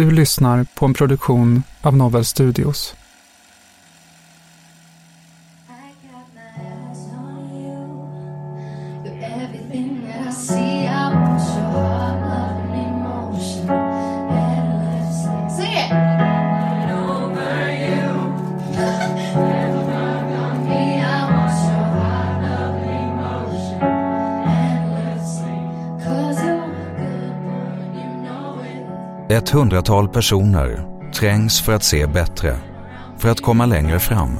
Du lyssnar på en produktion av Novel Studios. Ett hundratal personer trängs för att se bättre, för att komma längre fram.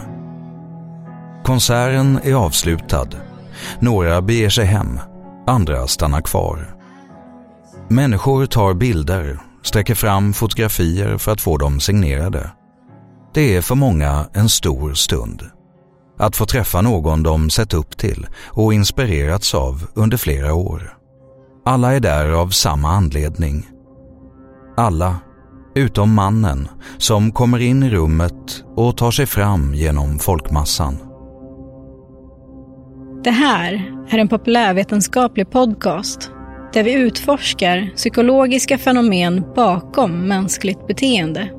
Konserten är avslutad. Några beger sig hem, andra stannar kvar. Människor tar bilder, sträcker fram fotografier för att få dem signerade. Det är för många en stor stund. Att få träffa någon de sett upp till och inspirerats av under flera år. Alla är där av samma anledning alla, utom mannen som kommer in i rummet och tar sig fram genom folkmassan. Det här är en populärvetenskaplig podcast där vi utforskar psykologiska fenomen bakom mänskligt beteende.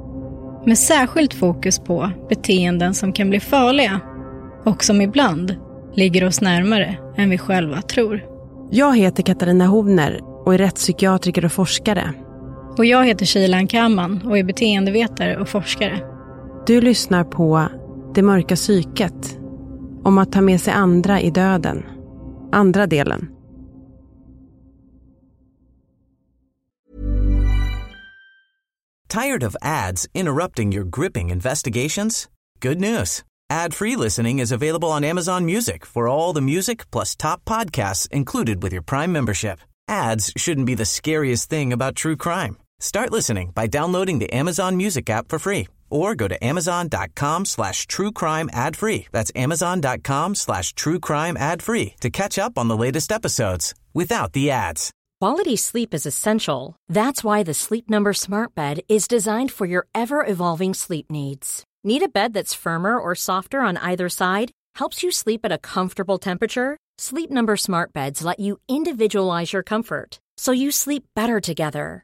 Med särskilt fokus på beteenden som kan bli farliga och som ibland ligger oss närmare än vi själva tror. Jag heter Katarina Hovner och är rättspsykiatriker och forskare. Och jag heter Shilan Kamman och är beteendevetare och forskare. Du lyssnar på Det mörka psyket. Om att ta med sig andra i döden. Andra delen. Tired of ads interrupting your gripping investigations? Good news. Ad-free listening is available on Amazon Music for all the music plus top podcasts included with your Prime membership. Ads shouldn't be the scariest thing about true crime. Start listening by downloading the Amazon Music app for free or go to amazon.com slash true crime ad free. That's amazon.com slash true crime ad free to catch up on the latest episodes without the ads. Quality sleep is essential. That's why the Sleep Number smart bed is designed for your ever-evolving sleep needs. Need a bed that's firmer or softer on either side? Helps you sleep at a comfortable temperature? Sleep Number smart beds let you individualize your comfort so you sleep better together.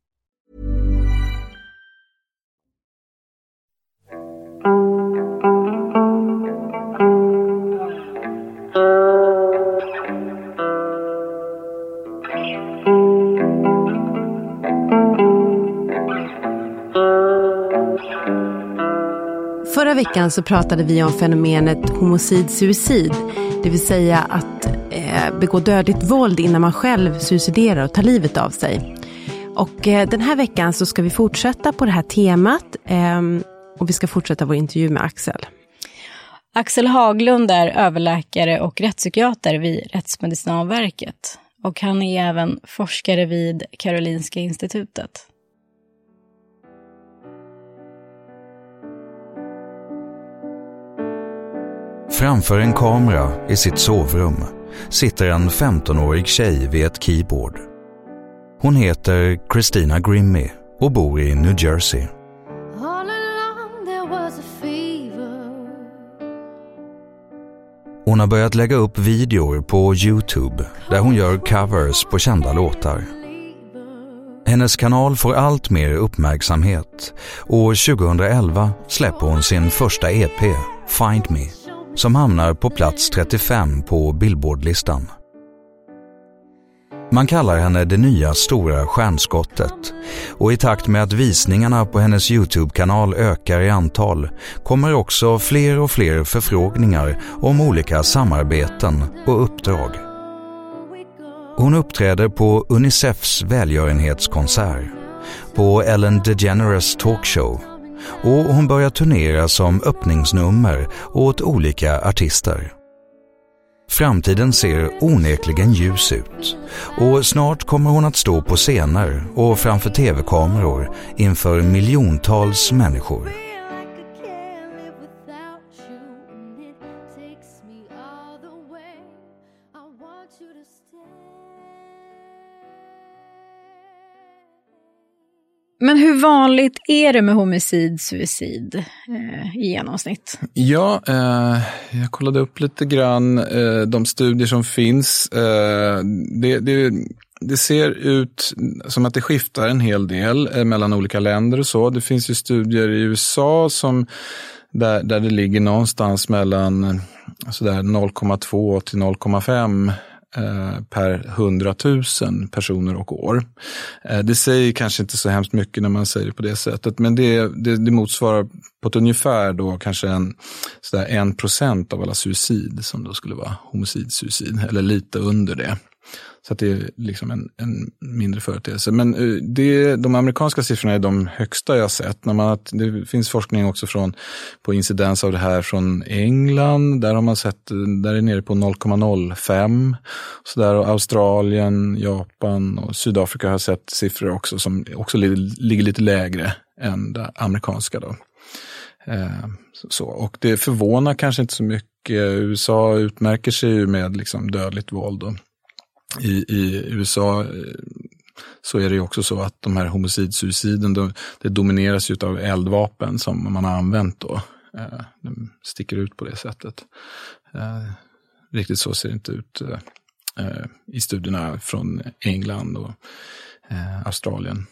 Förra veckan så pratade vi om fenomenet homocid-suicid. Det vill säga att eh, begå dödligt våld innan man själv suiciderar och tar livet av sig. Och eh, den här veckan så ska vi fortsätta på det här temat. Eh, och vi ska fortsätta vår intervju med Axel. Axel Haglund är överläkare och rättspsykiater vid Rättsmedicinalverket. Och han är även forskare vid Karolinska institutet. Framför en kamera i sitt sovrum sitter en 15-årig tjej vid ett keyboard. Hon heter Christina Grimmy och bor i New Jersey. Hon har börjat lägga upp videor på Youtube där hon gör covers på kända låtar. Hennes kanal får allt mer uppmärksamhet och 2011 släpper hon sin första EP, Find Me som hamnar på plats 35 på Billboardlistan. Man kallar henne det nya stora stjärnskottet och i takt med att visningarna på hennes Youtube-kanal ökar i antal kommer också fler och fler förfrågningar om olika samarbeten och uppdrag. Hon uppträder på Unicefs välgörenhetskonsert, på Ellen DeGeneres talkshow och hon börjar turnera som öppningsnummer åt olika artister. Framtiden ser onekligen ljus ut och snart kommer hon att stå på scener och framför tv-kameror inför miljontals människor. Men hur vanligt är det med homicid, suicid eh, i genomsnitt? Ja, eh, jag kollade upp lite grann eh, de studier som finns. Eh, det, det, det, ser ut som att det skiftar en hel del eh, mellan olika länder och så. Det finns ju studier i USA som där, där det ligger någonstans mellan eh, 0,2 till 0,5 Eh, per 100 000 personer och år. Eh, det säger kanske inte så hemskt mycket när man säger det på det sättet, men det, det, det motsvarar på ett ungefär då kanske en, sådär 1 procent av alla suicid som då skulle vara homicid-suicid, eller lite under det. Så att det är liksom en, en mindre företeelse. Men eh, det, de amerikanska siffrorna är de högsta jag sett. När man, det finns forskning också från, på incidens av det här från England. Där har man sett, eh, där är nere på 0,05. Så där, och Australien, Japan och Sydafrika har sett siffror också som också ligger lite lägre än det amerikanska. Då. Eh, så, och det förvånar kanske inte så mycket. USA utmärker sig ju med liksom dödligt våld. Och, i, i USA eh, så är det ju också så att de här homicidsuiciden, de, det domineras ju av eldvapen som man har använt då. Eh, de sticker ut på det sättet. Eh, riktigt så ser det inte ut i studierna från England och Australien.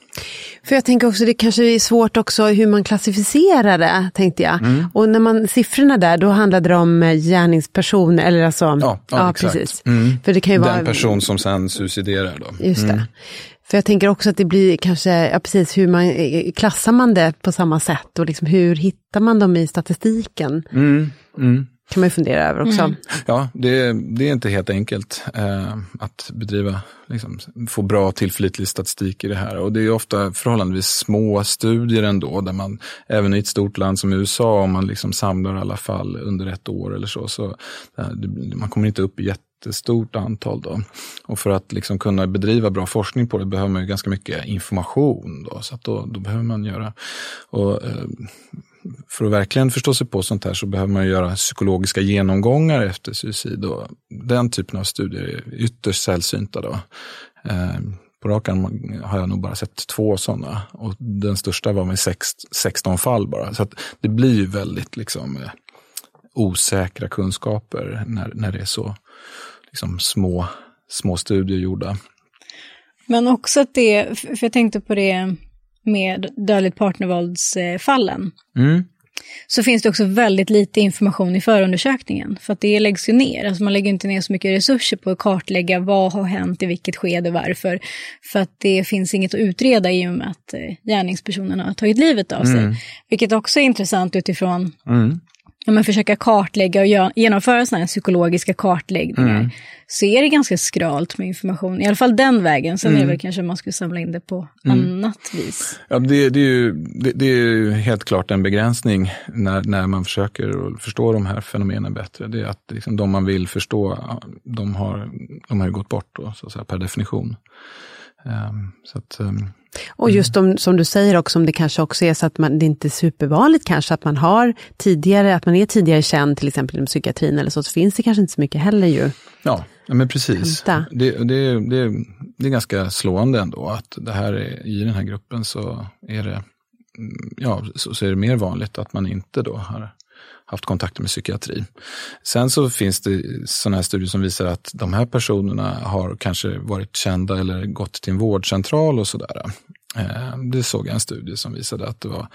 För jag tänker också, det kanske är svårt också hur man klassificerar det, tänkte jag. Mm. Och när man, siffrorna där, då handlade det om eh, gärningsperson, eller alltså, ja, ja, ja precis. Mm. För det kan ju Den vara, person som sen suiciderar då. Just det. Mm. För jag tänker också att det blir kanske, ja precis, hur man, eh, klassar man det på samma sätt och liksom hur hittar man dem i statistiken? Mm. Mm kan man ju fundera över också. Mm. Ja, det, det, är inte helt enkelt eh, att bedriva, liksom, få bra tillförlitlig statistik i det här. Och det är ofta förhållandevis små studier ändå, där man, även i ett stort land som USA, om man liksom samlar alla fall under ett år eller så, så eh, det, man kommer inte upp i jättestort antal. Då. Och för att liksom kunna bedriva bra forskning på det behöver man ju ganska mycket information. Då, så då, då, behöver man göra, och, eh, för att verkligen förstå sig på sånt här så behöver man göra psykologiska genomgångar efter suicid. Och den typen av studier är ytterst sällsynta. Då. Ehm, på rak arm har jag nog bara sett två sådana och den största var med 16 fall bara. Så det blir väldigt liksom, eh, osäkra kunskaper när, när det är så liksom, små, små studier gjorda. Men också att det, för jag tänkte på det med dödligt partnervåldsfallen. Mm. Så finns det också väldigt lite information i förundersökningen. För att det läggs ju ner. Alltså man lägger inte ner så mycket resurser på att kartlägga vad har hänt, i vilket skede, varför. För att det finns inget att utreda i och med att eh, gärningspersonen har tagit livet av sig. Mm. Vilket också är intressant utifrån mm ja, men försöka kartlägga och genomföra sådana här psykologiska kartläggningar, mm. så är det ganska skralt med information. I alla fall den vägen. Sen mm. är det väl kanske man skulle samla in det på mm. annat vis. Ja, det, det, är ju, det, det, är ju helt klart en begränsning när, när man försöker förstå de här fenomenen bättre. Det är att liksom, de man vill förstå, de har, de har gått bort då, så att säga, per definition. Um, så att, um, och just om, som du säger också, om det kanske också är så att man, det inte är supervanligt kanske att man har tidigare, att man är tidigare känd till exempel inom psykiatrin eller så, så finns det kanske inte så mycket heller ju. Ja, men precis. Det, det, det, det är ganska slående ändå att det här är, i den här gruppen så är det, ja, så, så är det mer vanligt att man inte då har haft kontakter med psykiatri. Sen så finns det sådana här studier som visar att de här personerna har kanske varit kända eller gått till en vårdcentral och sådär. Eh, det såg jag en studie som visade att det var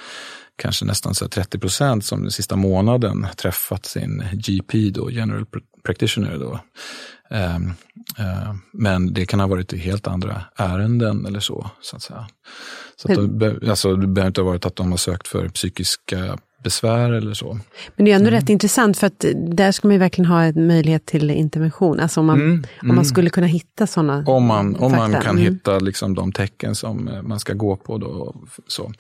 kanske nästan så 30 procent som den sista månaden träffat sin GP, då, general practitioner. Då. Ehm, eh, men det kan ha varit i helt andra ärenden eller så. så att säga. Så att de, alltså, det behöver inte ha varit att de har sökt för psykiska besvär eller så. Men det är ändå mm. rätt intressant för att där ska man ju verkligen ha en möjlighet till intervention. Alltså om man, mm. Mm. Om man mm. skulle kunna hitta sådana Om man, om man kan mm. hitta liksom de tecken som eh, man ska gå på. Då, så.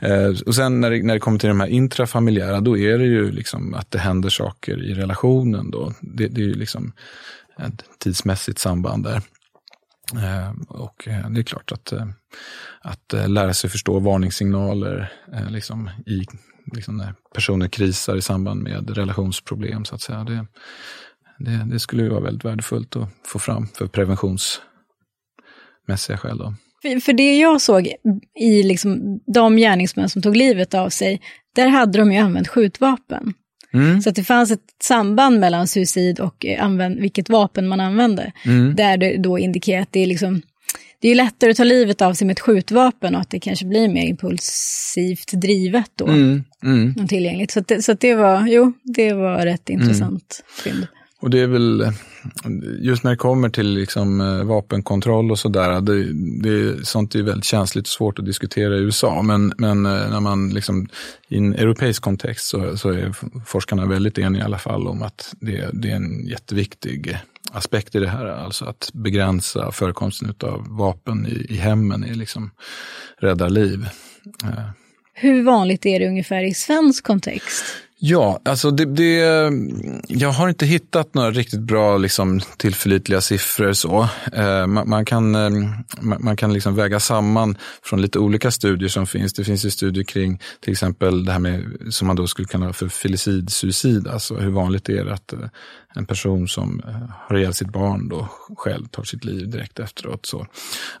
Eh, och sen när det, när det kommer till de här intrafamiljära, då är det ju liksom att det händer saker i relationen. Då. Det, det är ju liksom ett tidsmässigt samband där. Eh, och eh, det är klart att, att lära sig förstå varningssignaler liksom i, liksom när personer krisar i samband med relationsproblem. så att säga. Det, det, det skulle vara väldigt värdefullt att få fram för preventionsmässiga skäl. Då. För det jag såg i liksom de gärningsmän som tog livet av sig, där hade de ju använt skjutvapen. Mm. Så att det fanns ett samband mellan suicid och eh, använd, vilket vapen man använde. Mm. Där det då indikerar att det är liksom det är lättare att ta livet av sig med ett skjutvapen och att det kanske blir mer impulsivt drivet då. Mm, mm. Tillgängligt. Så, att, så det var, jo, det var rätt intressant mm. fynd. Och det är väl, just när det kommer till liksom eh, vapenkontroll och sådär, det, det, sånt är väldigt känsligt och svårt att diskutera i USA. Men, men eh, när man liksom, i en europeisk kontext så, så är forskarna väldigt eniga i alla fall om att det, det är en jätteviktig aspekt i det här. Alltså att begränsa förekomsten av vapen i, i hemmen är liksom räddar liv. Eh. Hur vanligt är det ungefär i svensk kontext? Ja, alltså det, det, jag har inte hittat några riktigt bra liksom, tillförlitliga siffror. så. Eh, man, man, kan, eh, man, man, kan liksom väga samman från lite olika studier som finns. Det finns ju studier kring till exempel det här med, som man då skulle kalla för filicid-suicid. Alltså hur vanligt är det att eh, en person som eh, har ihjäl sitt barn då själv tar sitt liv direkt efteråt. Så.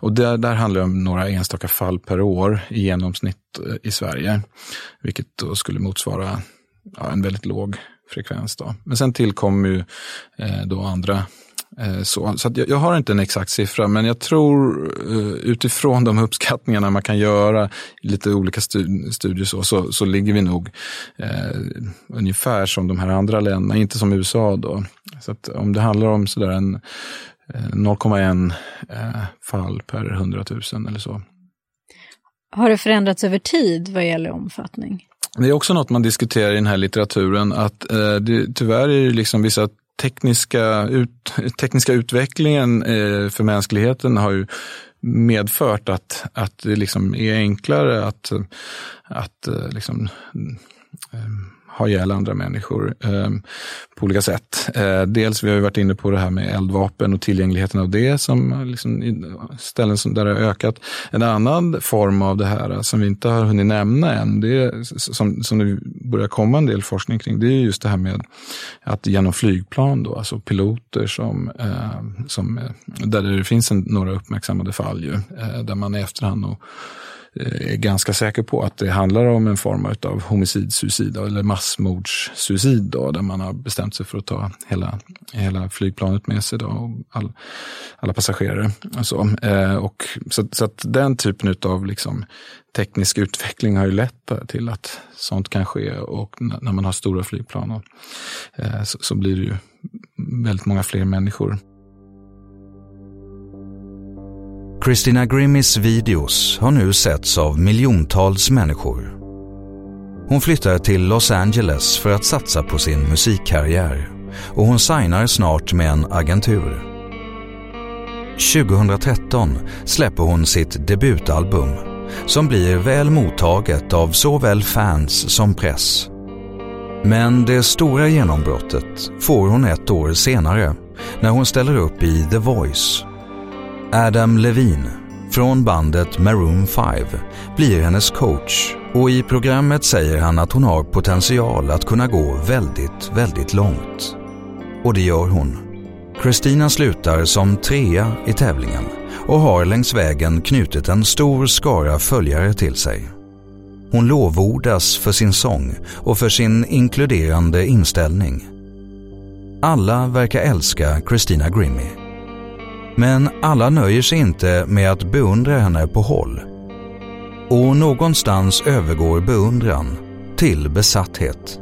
Och där, där handlar det om några enstaka fall per år i genomsnitt eh, i Sverige. Vilket då skulle motsvara ja, en väldigt låg frekvens. Då. Men sen tillkommer ju eh, då andra eh, så, så jag, jag, har inte en exakt siffra, men jag tror eh, utifrån de uppskattningarna man kan göra i lite olika studier så, så, så ligger vi nog eh, ungefär som de här andra länderna, inte som USA då. Så att om det handlar om sådär en eh, 0,1 eh, fall per 100 000 eller så. Har det förändrats över tid vad gäller omfattning? Det är också något man diskuterar i den här litteraturen, att eh, det, tyvärr är det liksom vissa tekniska, ut, tekniska utvecklingen eh, för mänskligheten har ju medfört att, att det liksom är enklare att, att eh, liksom, eh, ha ihjäl andra människor eh, på olika sätt. Eh, dels, vi har ju varit inne på det här med eldvapen och tillgängligheten av det, som eh, liksom, ställen som där har ökat. En annan form av det här eh, som vi inte har hunnit nämna än, det som, som det börjar komma en del forskning kring, det är just det här med att genom flygplan, då, alltså piloter som, ehm, eh, som där det finns en, några uppmärksammade fall ju, eh, där man i efterhand och Eh, är ganska säker på att det handlar om en form av homicid-suicid eller massmordssuicid då, där man har bestämt sig för att ta hela, hela flygplanet med sig då, och all, alla passagerare. Och så, eh, och så, så att den typen av liksom, teknisk utveckling har ju lett till att sånt kan ske och när man har stora flygplan och, eh, så, så blir det ju väldigt många fler människor Christina Grimmys videos har nu setts av miljontals människor. Hon flyttar till Los Angeles för att satsa på sin musikkarriär och hon signar snart med en agentur. 2013 släpper hon sitt debutalbum som blir väl mottaget av såväl fans som press. Men det stora genombrottet får hon ett år senare när hon ställer upp i The Voice Adam Levine från bandet Maroon 5 blir hennes coach och i programmet säger han att hon har potential att kunna gå väldigt, väldigt långt. Och det gör hon. Christina slutar som trea i tävlingen och har längs vägen knutit en stor skara följare till sig. Hon lovordas för sin sång och för sin inkluderande inställning. Alla verkar älska Christina Grimmie. Men alla nöjer sig inte med att beundra henne på håll. Och någonstans övergår beundran till besatthet.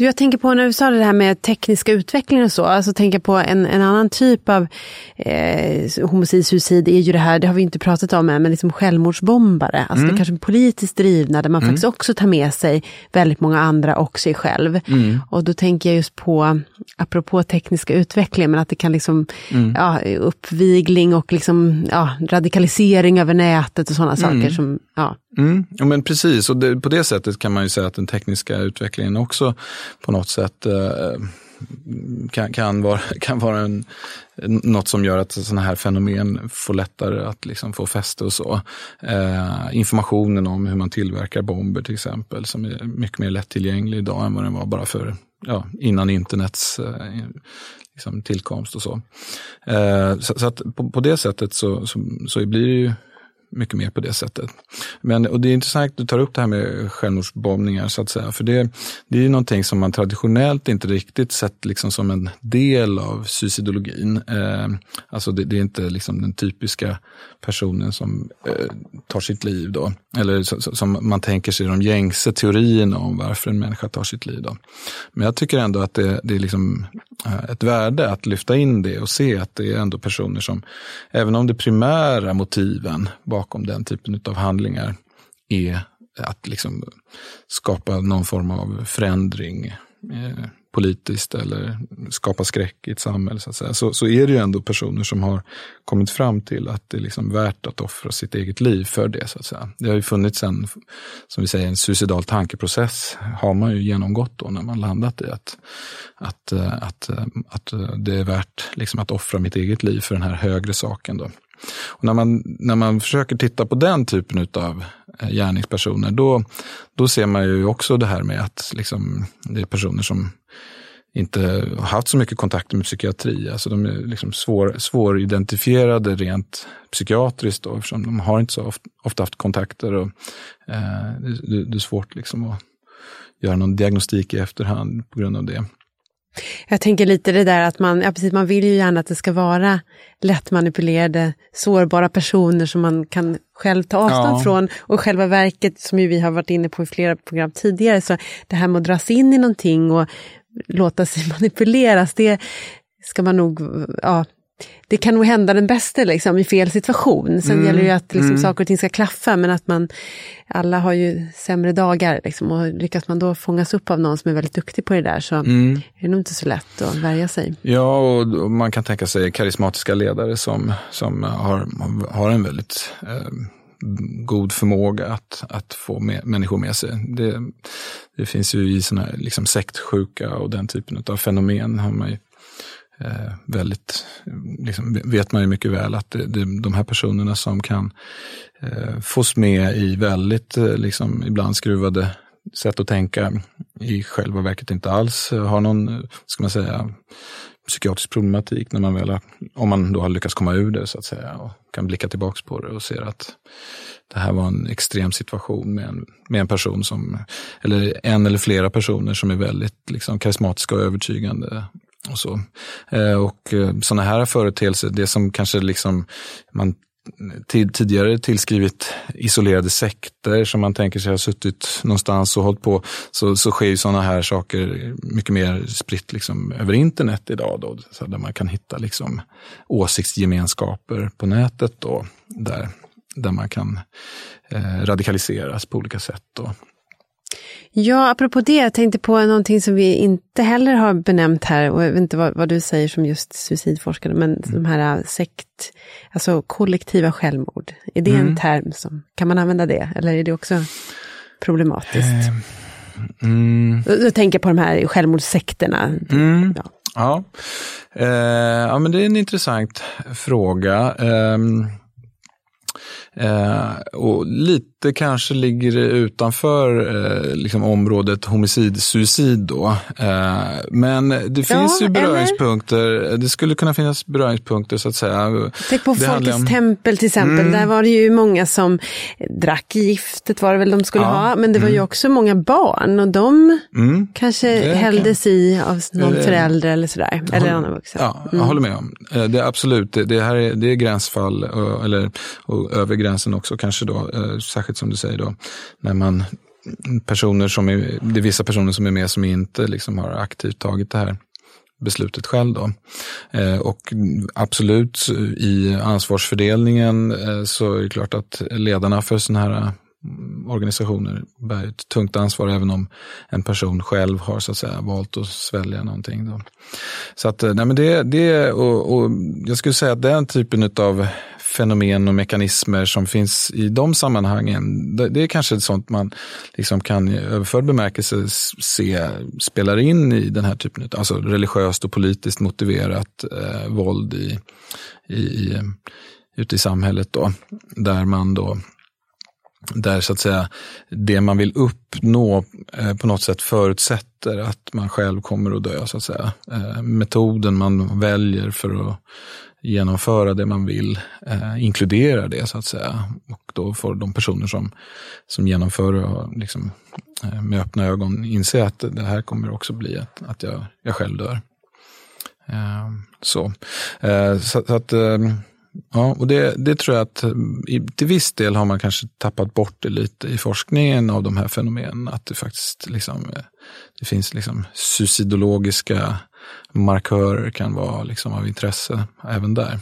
Du, jag tänker på när du sa det här med tekniska utvecklingen och så, alltså tänka på en, en annan typ av eh, homicid, suicid är ju det här, det har vi inte pratat om än, men liksom självmordsbombare, alltså Mm. det kanske är politiskt drivna, där man Mm. faktiskt också tar med sig väldigt många andra och sig själv. Mm. Och då tänker jag just på, apropå tekniska utvecklingen, men att det kan liksom, Mm. ja, uppvigling och liksom, ja, radikalisering över nätet och sådana Mm. saker som, ja. Mm, ja, men precis, och det, på det sättet kan man ju säga att den tekniska utvecklingen också på något sätt eh, kan, kan vara, kan vara en, något som gör att sådana här fenomen får lättare att liksom få fäste och så. Eh, informationen om hur man tillverkar bomber till exempel, som är mycket mer lättillgänglig idag än vad den var bara för ja, innan internets eh, liksom, tillkomst och så. Eh, så, så, att på, på, det sättet så, så, så blir det ju mycket mer på det sättet. Men, och det är intressant att du tar upp det här med självmordsbombningar så att säga. För det, det är ju någonting som man traditionellt inte riktigt sett liksom som en del av suicidologin. Eh, alltså det, det, är inte liksom den typiska personen som eh, tar sitt liv då. Eller så, så, som man tänker sig de gängse teorierna om varför en människa tar sitt liv. Då. Men jag tycker ändå att det, det är liksom eh, ett värde att lyfta in det och se att det är ändå personer som, även om det primära motiven bakom bakom den typen av handlingar är att liksom skapa någon form av förändring eh, politiskt eller skapa skräck i ett samhälle. Så, att säga. Så, så är det ju ändå personer som har kommit fram till att det är liksom värt att offra sitt eget liv för det. så att säga. Det har ju funnits en, som vi säger, en suicidal tankeprocess har man ju genomgått då när man landat i att, att, eh, att, eh, att, att det är värt liksom att offra mitt eget liv för den här högre saken. Då. Och när, man, när man försöker titta på den typen av eh, gärningspersoner, då, då ser man ju också det här med att liksom, det är personer som inte har haft så mycket kontakter med psykiatri. Alltså de är liksom svår, svåridentifierade rent psykiatriskt då, eftersom de har inte så ofta, ofta haft kontakter. Och, eh, det, det, är svårt liksom att göra någon diagnostik i efterhand på grund av det. Jag tänker lite det där att man, ja precis, man vill ju gärna att det ska vara lättmanipulerade, sårbara personer som man kan själv ta avstånd ja. från. Och själva verket, som ju vi har varit inne på i flera program tidigare, så det här med att dras in i någonting och låta sig manipuleras, det ska man nog, ja, det kan nog hända den bästa liksom, i fel situation. Sen mm, gäller det ju att liksom, mm. saker och ting ska klaffa, men att man, alla har ju sämre dagar. Liksom, och lyckas man då fångas upp av någon som är väldigt duktig på det där så mm. är det nog inte så lätt att värja sig. Ja, och man kan tänka sig karismatiska ledare som, som har, har en väldigt eh, god förmåga att, att få med, människor med sig. Det, det finns ju i såna liksom sektsjuka och den typen av fenomen har man ju eh, väldigt, liksom, vet man ju mycket väl att det, det, de här personerna som kan eh, fås med i väldigt, eh, liksom, ibland skruvade sätt att tänka i själva verket inte alls eh, har någon, eh, ska man säga, psykiatrisk problematik när man väl har, om man då har lyckats komma ur det så att säga och kan blicka tillbaks på det och ser att det här var en extrem situation med en, med en person som, eller en eller flera personer som är väldigt liksom, karismatiska och övertygande och så. Eh, och eh, sådana här företeelser, det som kanske liksom man tidigare tillskrivit isolerade sekter som man tänker sig har suttit någonstans och hållit på, så, så sker ju sådana här saker mycket mer spritt liksom över internet idag. Då, så där man kan hitta liksom åsiktsgemenskaper på nätet då, där, där man kan eh, radikaliseras på olika sätt. Då. Ja, apropå det, jag tänkte på någonting som vi inte heller har benämnt här, och jag vet inte vad, vad du säger som just suicidforskare, men mm. de här äh, sekt, alltså kollektiva självmord. Är det mm. en term som, kan man använda det, eller är det också problematiskt? Eh, mm. Jag tänker på de här självmordssekterna. Mm. Ja. Ja. Eh, ja, men det är en intressant fråga. Eh, Eh, och lite kanske ligger det utanför eh, liksom området homicid-suicid då. Eh, men det finns ja, ju beröringspunkter. Eller? Det skulle kunna finnas beröringspunkter så att säga. Tänk på det Folkets om... tempel till exempel. Mm. Där var det ju många som drack giftet var det väl de skulle ja. ha. Men det var ju mm. också många barn och de mm. kanske hälldes kan... i av någon det... förälder eller sådär. Eller håller... annan vuxen. Ja, jag mm. håller med om. Eh, det är absolut, det, det här är, det är gränsfall eller och över gränsen också kanske då, eh, särskilt som du säger då, när man personer som är, det är vissa personer som är med som inte liksom har aktivt tagit det här beslutet själv. Då. Eh, och absolut eh, i ansvarsfördelningen eh, så är det klart att ledarna för sådana här mm, organisationer bär ett tungt ansvar även om en person själv har så att säga valt att svälja någonting. Då. Så att, eh, nej men det, det och, och jag skulle säga att den typen av fenomen och mekanismer som finns i de sammanhangen, det, det är kanske ett sånt man liksom kan i överförd bemärkelse se spelar in i den här typen av alltså religiöst och politiskt motiverat eh, våld i, i, i, ute i samhället. Då, där man då där så att säga det man vill uppnå eh, på något sätt förutsätter att man själv kommer att dö. så att säga. Eh, metoden man väljer för att genomföra det man vill eh, inkludera det så att säga. Och då får de personer som, som genomför det liksom, eh, med öppna ögon inse att det här kommer också bli att, att jag, jag själv dör. Eh, så. Eh, så, så att eh, Ja, och det, det tror jag att i, till viss del har man kanske tappat bort det lite i forskningen av de här fenomenen. Att det faktiskt liksom, eh, det finns liksom suicidologiska markörer kan vara liksom av intresse även där.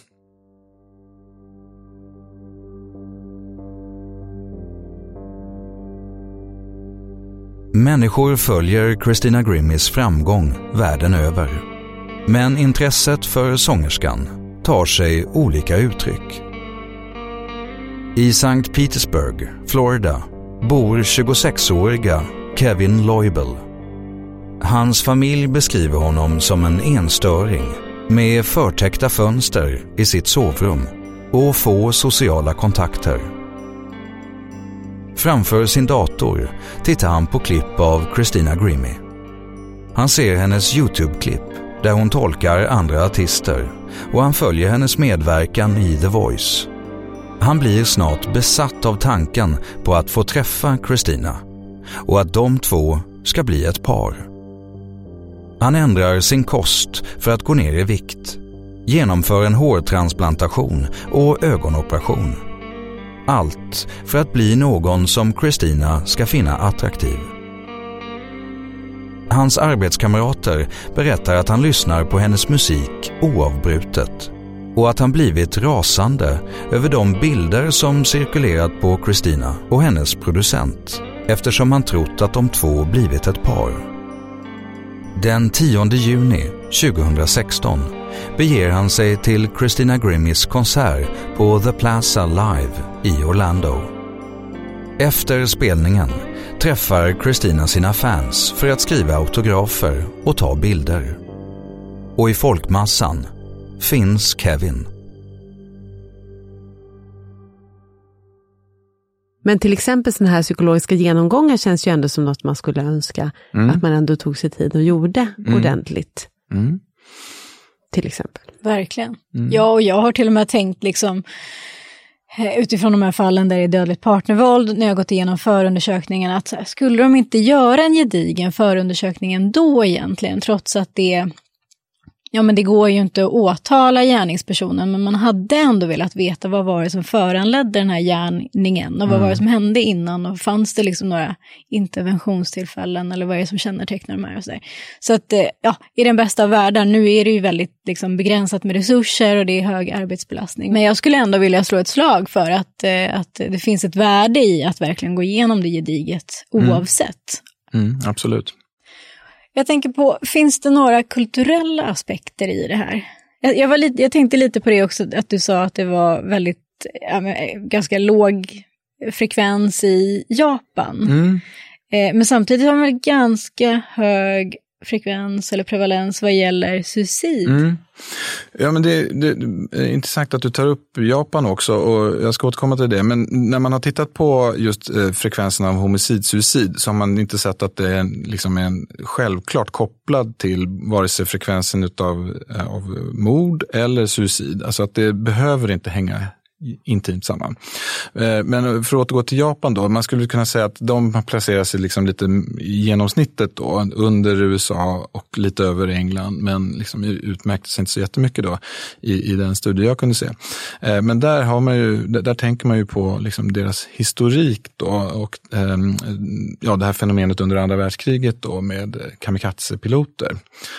Människor följer Christina Grimmys framgång världen över. Men intresset för sångerskan tar sig olika uttryck. I St. Petersburg, Florida, bor 26-åriga Kevin Loibel. Hans familj beskriver honom som en enstöring med förtäckta fönster i sitt sovrum och få sociala kontakter. Framför sin dator tittar han på klipp av Christina Grimmie. Han ser hennes YouTube-klipp där hon tolkar andra artister och han följer hennes medverkan i The Voice. Han blir snart besatt av tanken på att få träffa Christina och att de två ska bli ett par. Han ändrar sin kost för att gå ner i vikt, genomför en hårtransplantation och ögonoperation. Allt för att bli någon som Christina ska finna attraktiv. Hans arbetskamrater berättar att han lyssnar på hennes musik oavbrutet och att han blivit rasande över de bilder som cirkulerat på Christina och hennes producent eftersom han trott att de två blivit ett par. Den 10 juni 2016 beger han sig till Christina Grimmys konsert på The Plaza Live i Orlando. Efter spelningen träffar Christina sina fans för att skriva autografer och ta bilder. Och i folkmassan finns Kevin. Men till exempel sådana här psykologiska genomgångar känns ju ändå som något man skulle önska mm. att man ändå tog sig tid och gjorde mm. ordentligt. Mm. Till exempel. Verkligen. Mm. Ja, och jag har till och med tänkt liksom Eh, utifrån de här fallen där det är dödligt partnervåld, när jag gått igenom förundersökningen, att skulle de inte göra en gedigen förundersökning ändå egentligen, trots att det Ja, men det går ju inte att åtala gärningspersonen, men man hade ändå velat veta vad var det som föranledde den här gärningen och vad mm. var det mm. som hände innan och fanns det liksom några interventionstillfällen eller vad är det som kännetecknar de här och så där. Så att, eh, ja, i den bästa av världar, nu är det ju väldigt liksom, begränsat med resurser och det är hög arbetsbelastning. Men jag skulle ändå vilja slå ett slag för att, eh, att det finns ett värde i att verkligen gå igenom det gediget mm. oavsett. Mm. Mm, absolut. Jag tänker på, finns det några kulturella aspekter i det här? Jag, jag, lite, jag tänkte lite på det också, att du sa att det var väldigt, ja, ganska låg frekvens i Japan. Mm. Eh, men samtidigt har man väl ganska hög frekvens eller prevalens vad gäller suicid. Mm. Ja, men det, det, är intressant att du tar upp Japan också och jag ska återkomma till det. Men när man har tittat på just eh, frekvensen av homicid-suicid så har man inte sett att det är liksom en självklart kopplad till vare sig frekvensen utav, eh, av mord eller suicid. Alltså att det behöver inte hänga intimt samman. Eh, men för att återgå till Japan då, man skulle kunna säga att de placerar sig liksom lite i genomsnittet då, under USA och lite över England, men liksom utmärkte sig inte så jättemycket då i, i den studie jag kunde se. Eh, men där, har man ju, där tänker man ju på liksom deras historik då och ehm, ja, det här fenomenet under andra världskriget då med kamikazepiloter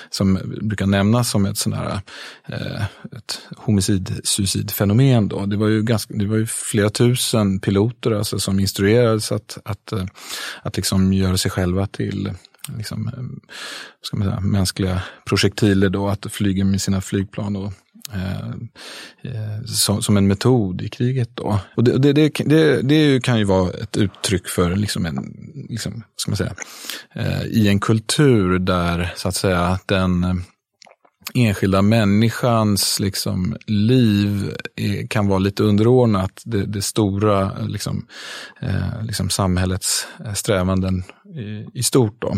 som brukar nämnas som ett sån här eh, ett homicid-suicid-fenomen då. Det var var ju, ganska, det var ju flera tusen piloter alltså, som instruerades att, att, eh, att liksom göra sig själva till liksom, eh, ska man säga, mänskliga projektiler, då, att flyga med sina flygplan. Och, eh, eh, som, som, en metod i kriget. Då. Och det, det, det, det, det kan ju vara ett uttryck för liksom en, liksom, ska man säga, eh, i en kultur där så att säga den enskilda människans liksom, liv är, kan vara lite underordnat det, det stora liksom, eh, liksom samhällets eh, strävanden i, i stort. Då.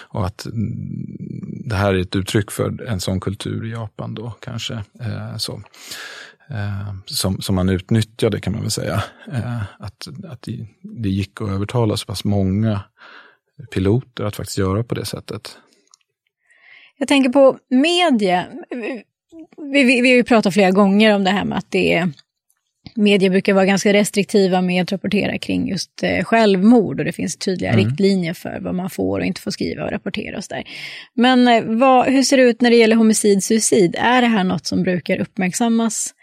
Och att mm, det här är ett uttryck för en sån kultur i Japan då kanske. Eh, så. Eh, som, som man utnyttjade kan man väl säga. Eh, att att det, det gick att övertala så pass många piloter att faktiskt göra på det sättet. Jag tänker på media. Vi, vi, vi har ju pratat flera gånger om det här med att det är media brukar vara ganska restriktiva med att rapportera kring just eh, självmord och det finns tydliga mm. riktlinjer för vad man får och inte får skriva och rapportera och sådär. Men eh, vad, hur ser det ut när det gäller homicid, suicid? Är det här något som brukar uppmärksammas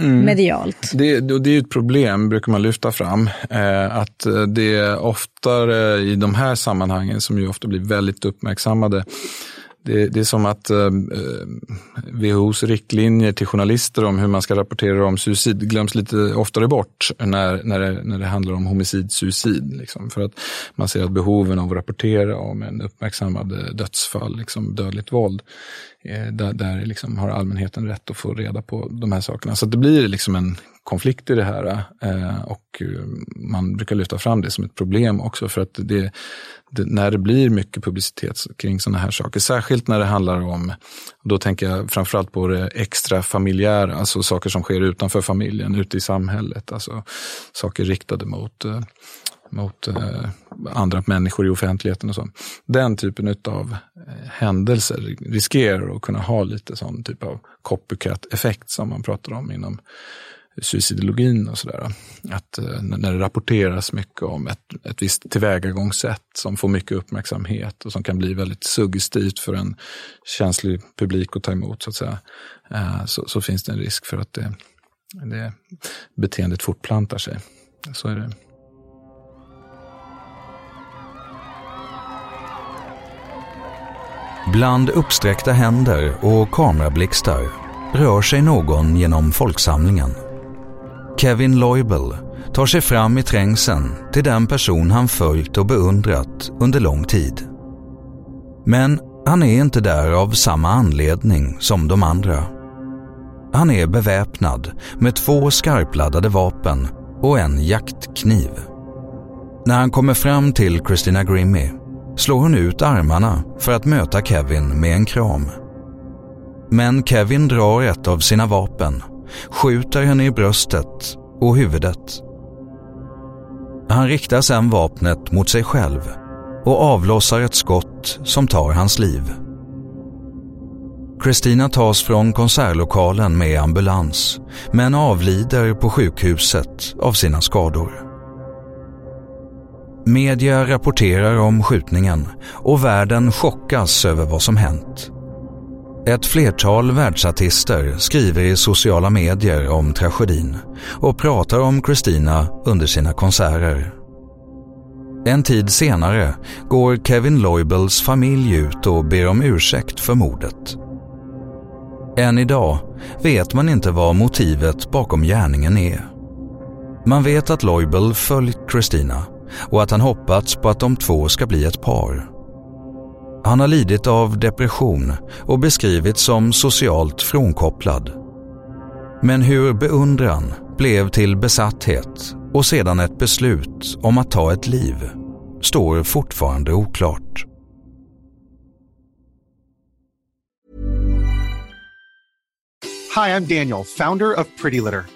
mm. medialt? Det, det är ett problem, brukar man lyfta fram, eh, att det är oftare i de här sammanhangen som ju ofta blir väldigt uppmärksammade det, det, är som att ehm, eh, WHOs riktlinjer till journalister om hur man ska rapportera om suicid glöms lite oftare bort när, när, det, när det handlar om homicid, suicid. Liksom. För att man ser att behoven av att rapportera om en uppmärksammad eh, dödsfall, liksom dödligt våld, eh, där, där liksom har allmänheten rätt att få reda på de här sakerna. Så det blir liksom en konflikt i det här eh, och eh, man brukar lyfta fram det som ett problem också för att det, det, när det blir mycket publicitet kring sådana här saker, särskilt när det handlar om, då tänker jag framförallt på det extra familjära, alltså saker som sker utanför familjen, ute i samhället, alltså saker riktade mot eh, mot eh, andra människor i offentligheten och så. Den typen av eh, händelser riskerar att kunna ha lite sån typ av copycat-effekt som man pratar om inom suicidologin och sådär. Att eh, när det rapporteras mycket om ett, ett visst tillvägagångssätt som får mycket uppmärksamhet och som kan bli väldigt suggestivt för en känslig publik att ta emot så att säga. Eh, så, så finns det en risk för att det, det beteendet fortplantar sig. Så är det. Bland uppsträckta händer och kamerablixtar rör sig någon genom folksamlingen. Kevin Loibel tar sig fram i trängseln till den person han följt och beundrat under lång tid. Men han är inte där av samma anledning som de andra. Han är beväpnad med två skarpladdade vapen och en jaktkniv. När han kommer fram till Christina Grimmy slår hon ut armarna för att möta Kevin med en kram. Men Kevin drar ett av sina vapen skjuter henne i bröstet och huvudet. Han riktar sedan vapnet mot sig själv och avlossar ett skott som tar hans liv. Kristina tas från konsertlokalen med ambulans men avlider på sjukhuset av sina skador. Media rapporterar om skjutningen och världen chockas över vad som hänt. Ett flertal världsartister skriver i sociala medier om tragedin och pratar om Christina under sina konserter. En tid senare går Kevin Loibels familj ut och ber om ursäkt för mordet. Än idag vet man inte vad motivet bakom gärningen är. Man vet att Loibel följt Christina och att han hoppats på att de två ska bli ett par. Han har lidit av depression och beskrivits som socialt frånkopplad. Men hur beundran blev till besatthet och sedan ett beslut om att ta ett liv står fortfarande oklart. Hej, jag Daniel, founder of Pretty Litter.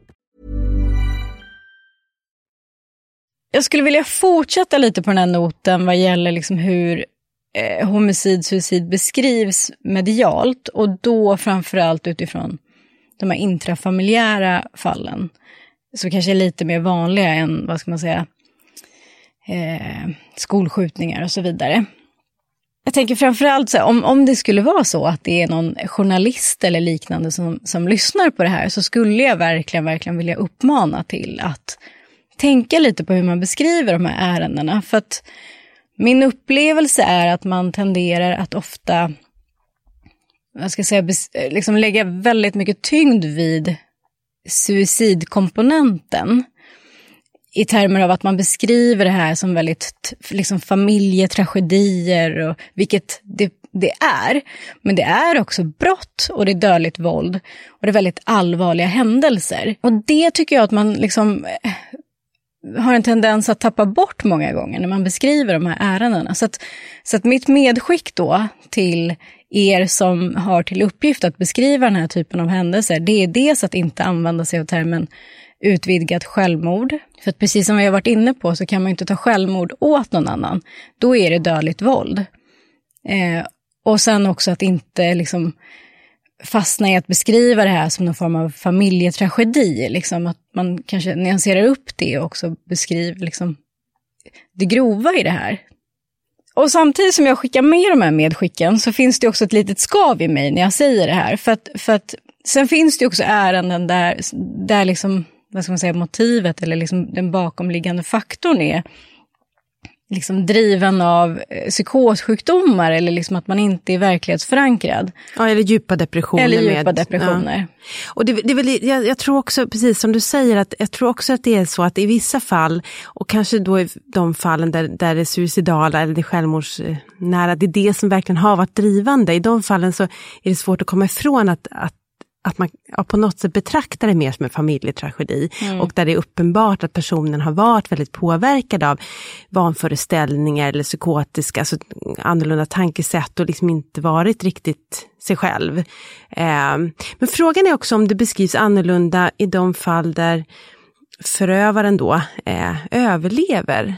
Jag skulle vilja fortsätta lite på den här noten vad gäller liksom hur eh, homicid, suicid beskrivs medialt och då framförallt utifrån de här intrafamiljära fallen. Som kanske är lite mer vanliga än, vad ska man säga, eh, skolskjutningar och så vidare. Jag tänker framförallt så här, om, om det skulle vara så att det är någon journalist eller liknande som, som lyssnar på det här så skulle jag verkligen, verkligen vilja uppmana till att tänka lite på hur man beskriver de här ärendena. För att min upplevelse är att man tenderar att ofta, jag ska säga, liksom lägga väldigt mycket tyngd vid suicidkomponenten. I termer av att man beskriver det här som väldigt liksom, familjetragedier, och, vilket det, det är. Men det är också brott och det är dödligt våld och det är väldigt allvarliga händelser. Och det tycker jag att man liksom eh, har en tendens att tappa bort många gånger när man beskriver de här ärendena. Så att, så att mitt medskick då till er som har till uppgift att beskriva den här typen av händelser, det är dels att inte använda sig av termen utvidgat självmord. För att precis som vi har varit inne på så kan man inte ta självmord åt någon annan. Då är det dödligt våld. Eh, och sen också att inte liksom fastna i att beskriva det här som någon form av familjetragedi. Liksom, att man kanske nyanserar upp det och också beskriver liksom, det grova i det här. Och samtidigt som jag skickar med de här medskicken så finns det också ett litet skav i mig när jag säger det här. För att, för att sen finns det också ärenden där, där liksom, vad ska man säga, motivet eller liksom den bakomliggande faktorn är liksom driven av eh, psykossjukdomar eller liksom att man inte är verklighetsförankrad. Ja, eller djupa depressioner. Eller djupa med, depressioner. Ja. Och det, det väl, jag, jag, tror också, precis som du säger, att jag tror också att det är så att i vissa fall, och kanske då i de fallen där, där det är suicidala eller det är självmordsnära, det är det som verkligen har varit drivande. I de fallen så är det svårt att komma ifrån att, att att man ja, på något sätt betraktar det mer som en familjetragedi mm. och där det är uppenbart att personen har varit väldigt påverkad av vanföreställningar eller psykotiska, alltså annorlunda tankesätt och liksom inte varit riktigt sig själv. Eh, men frågan är också om det beskrivs annorlunda i de fall där förövaren då eh, överlever.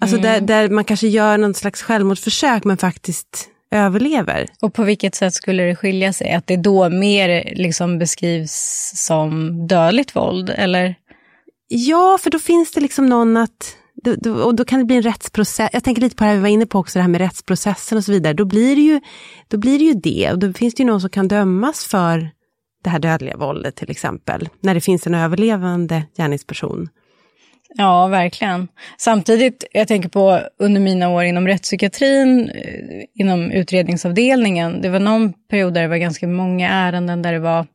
Alltså mm. där, där man kanske gör någon slags självmordsförsök men faktiskt överlever. Och på vilket sätt skulle det skilja sig? Att det då mer liksom beskrivs som dödligt våld, eller? Ja, för då finns det liksom någon att... Då, då, och då kan det bli en rättsprocess. Jag tänker lite på det här vi var inne på också, det här med rättsprocessen och så vidare. Då blir det ju, då blir det, ju det. Och då finns det ju någon som kan dömas för det här dödliga våldet till exempel. När det finns en överlevande gärningsperson. Ja, verkligen. Samtidigt, jag tänker på under mina år inom rättspsykiatrin, eh, inom utredningsavdelningen, det var någon period där det var ganska många ärenden där det var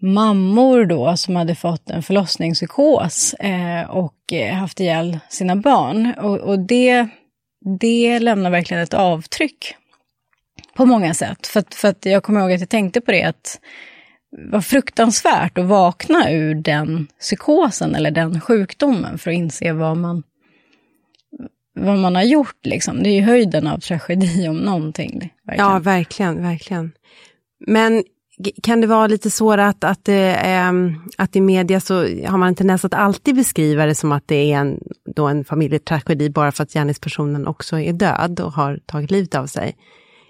mammor då som hade fått en förlossningspsykos eh, och eh, haft ihjäl sina barn. Och, och, det, det lämnar verkligen ett avtryck på många sätt. För, för att jag kommer ihåg att jag tänkte på det, att var fruktansvärt att vakna ur den psykosen eller den sjukdomen för att inse vad man, vad man har gjort. Liksom. Det är ju höjden av tragedi om någonting. Verkligen. Ja, verkligen, verkligen. Men kan det vara lite så att, att, äh, att i media så har man en tendens att alltid beskriva det som att det är en, då en familjetragedi bara för att gärningspersonen också är död och har tagit livet av sig?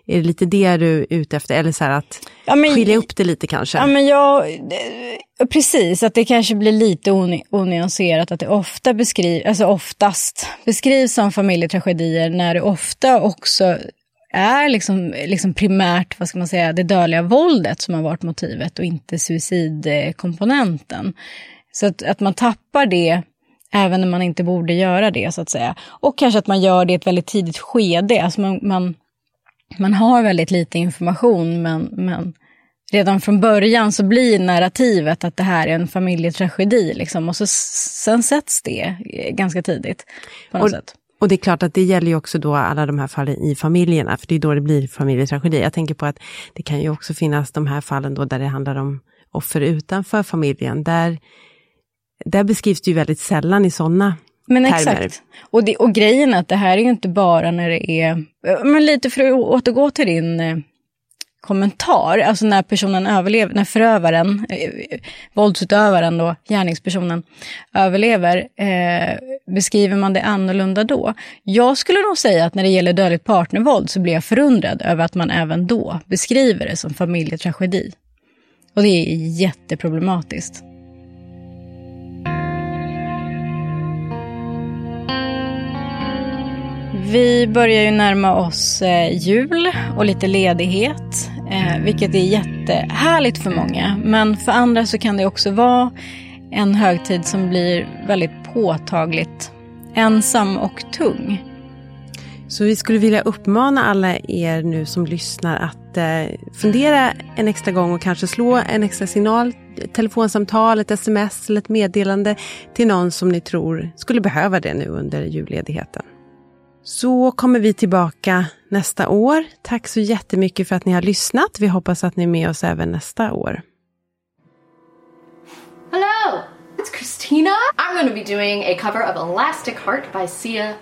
Är det lite det du är ute efter? Eller så här att Ja, men- skilja upp det lite kanske? Ja, men jag, eh, precis, att det kanske blir lite onyanserat, att det ofta beskriv, alltså oftast beskrivs som familjetragedier när det ofta också är liksom, liksom primärt, vad ska man säga, det dödliga våldet som har varit motivet och inte suicidkomponenten. Så att, att man tappar det även när man inte borde göra det, så att säga. Och kanske att man gör det i ett väldigt tidigt skede. Alltså man, man, man har väldigt lite information, men, men redan från början så blir narrativet att det här är en familjetragedi. Liksom, och så sen sätts det eh, ganska tidigt på något Och- sätt. Och det är klart att det gäller ju också då alla de här fallen i familjerna, för det är då det blir familjetragedi. Jag tänker på att det kan ju också finnas de här fallen då där det handlar om offer utanför familjen. Där, där beskrivs det ju väldigt sällan i sådana Men termer. exakt. Och, det, och grejen är att det här är ju inte bara när det är... eh, Men lite för att återgå till din eh, kommentar, alltså när personen överlever, när förövaren, eh, våldsutövaren då, gärningspersonen, överlever, eh, beskriver man det annorlunda då? Jag skulle nog säga att när det gäller dödligt partnervåld så blir jag förundrad över att man även då beskriver det som familjetragedi. Och det är jätteproblematiskt. Vi börjar ju närma oss eh, jul och lite ledighet, eh, vilket är jättehärligt för många. Men för andra så kan det också vara en högtid som blir väldigt påtagligt ensam och tung. Så vi skulle vilja uppmana alla er nu som lyssnar att eh, fundera en extra gång och kanske slå en extra signal, ett telefonsamtal, ett sms eller ett meddelande till någon som ni tror skulle behöva det nu under julledigheten. Så kommer vi tillbaka nästa år. Tack så jättemycket för att ni har lyssnat. Vi hoppas att ni är med oss även nästa år. Hello, it's Christina. I'm going to be doing a cover of Elastic Heart by Sia.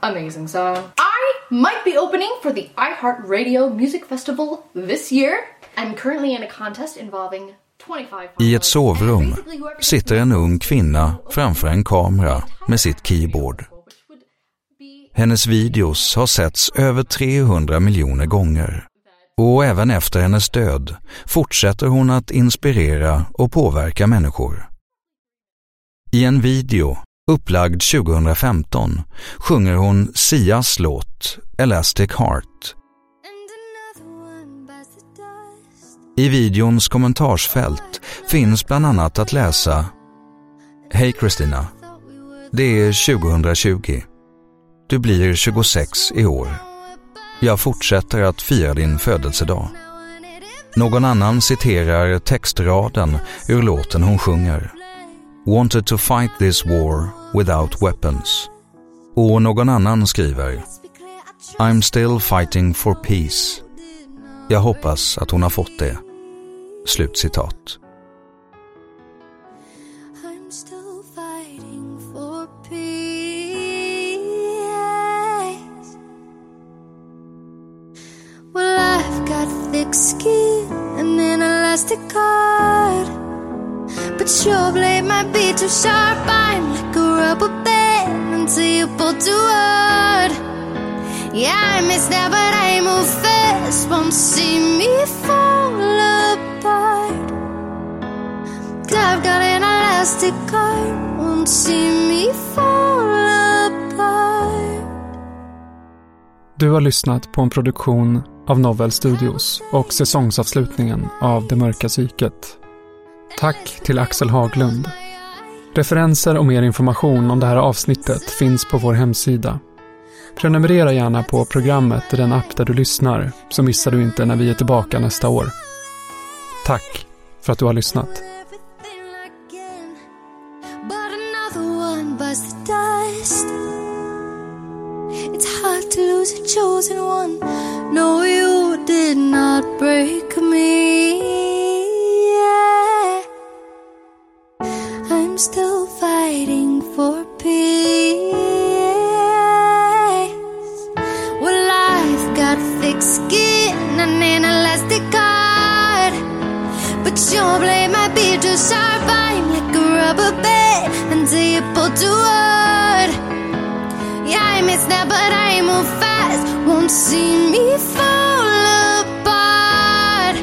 Amazing song. I might be opening for the iHeartRadio Music Festival this year. I'm currently in a contest involving 25 I ett sovrum sitter en ung kvinna framför en kamera med sitt keyboard. Hennes videos har setts över 300 miljoner gånger. Och även efter hennes död fortsätter hon att inspirera och påverka människor. I en video, upplagd 2015, sjunger hon Sias låt Elastic Heart. I videons kommentarsfält finns bland annat att läsa Hej Kristina. Det är 2020. Du blir 26 i år. Jag fortsätter att fira din födelsedag. Någon annan citerar textraden ur låten hon sjunger. Wanted to fight this war without weapons. Och någon annan skriver I'm still fighting for peace. Jag hoppas att hon har fått det. Slutcitat. Got thick skin and an elastic heart. But your blade might be too sharp. I'm like a rubber band until you pull too hard. Yeah, I miss that, but I move fast. Won't see me fall apart. Cause I've got an elastic heart. Won't see me fall apart. Du har lyssnat på en produktion av Novel Studios och säsongsavslutningen av Det mörka psyket. Tack till Axel Haglund. Referenser och mer information om det här avsnittet finns på vår hemsida. Prenumerera gärna på programmet i den app där du lyssnar så missar du inte när vi är tillbaka nästa år. Tack för att du har lyssnat. To a chosen one. No, you did not break me. Yeah. I'm still fighting for peace. Well, I've got thick skin and an elastic heart. But your blade might be too sharp. I'm like a rubber band until you pull too hard. see me fall apart.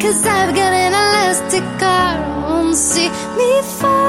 Cause I've got an elastic heart, won't see me fall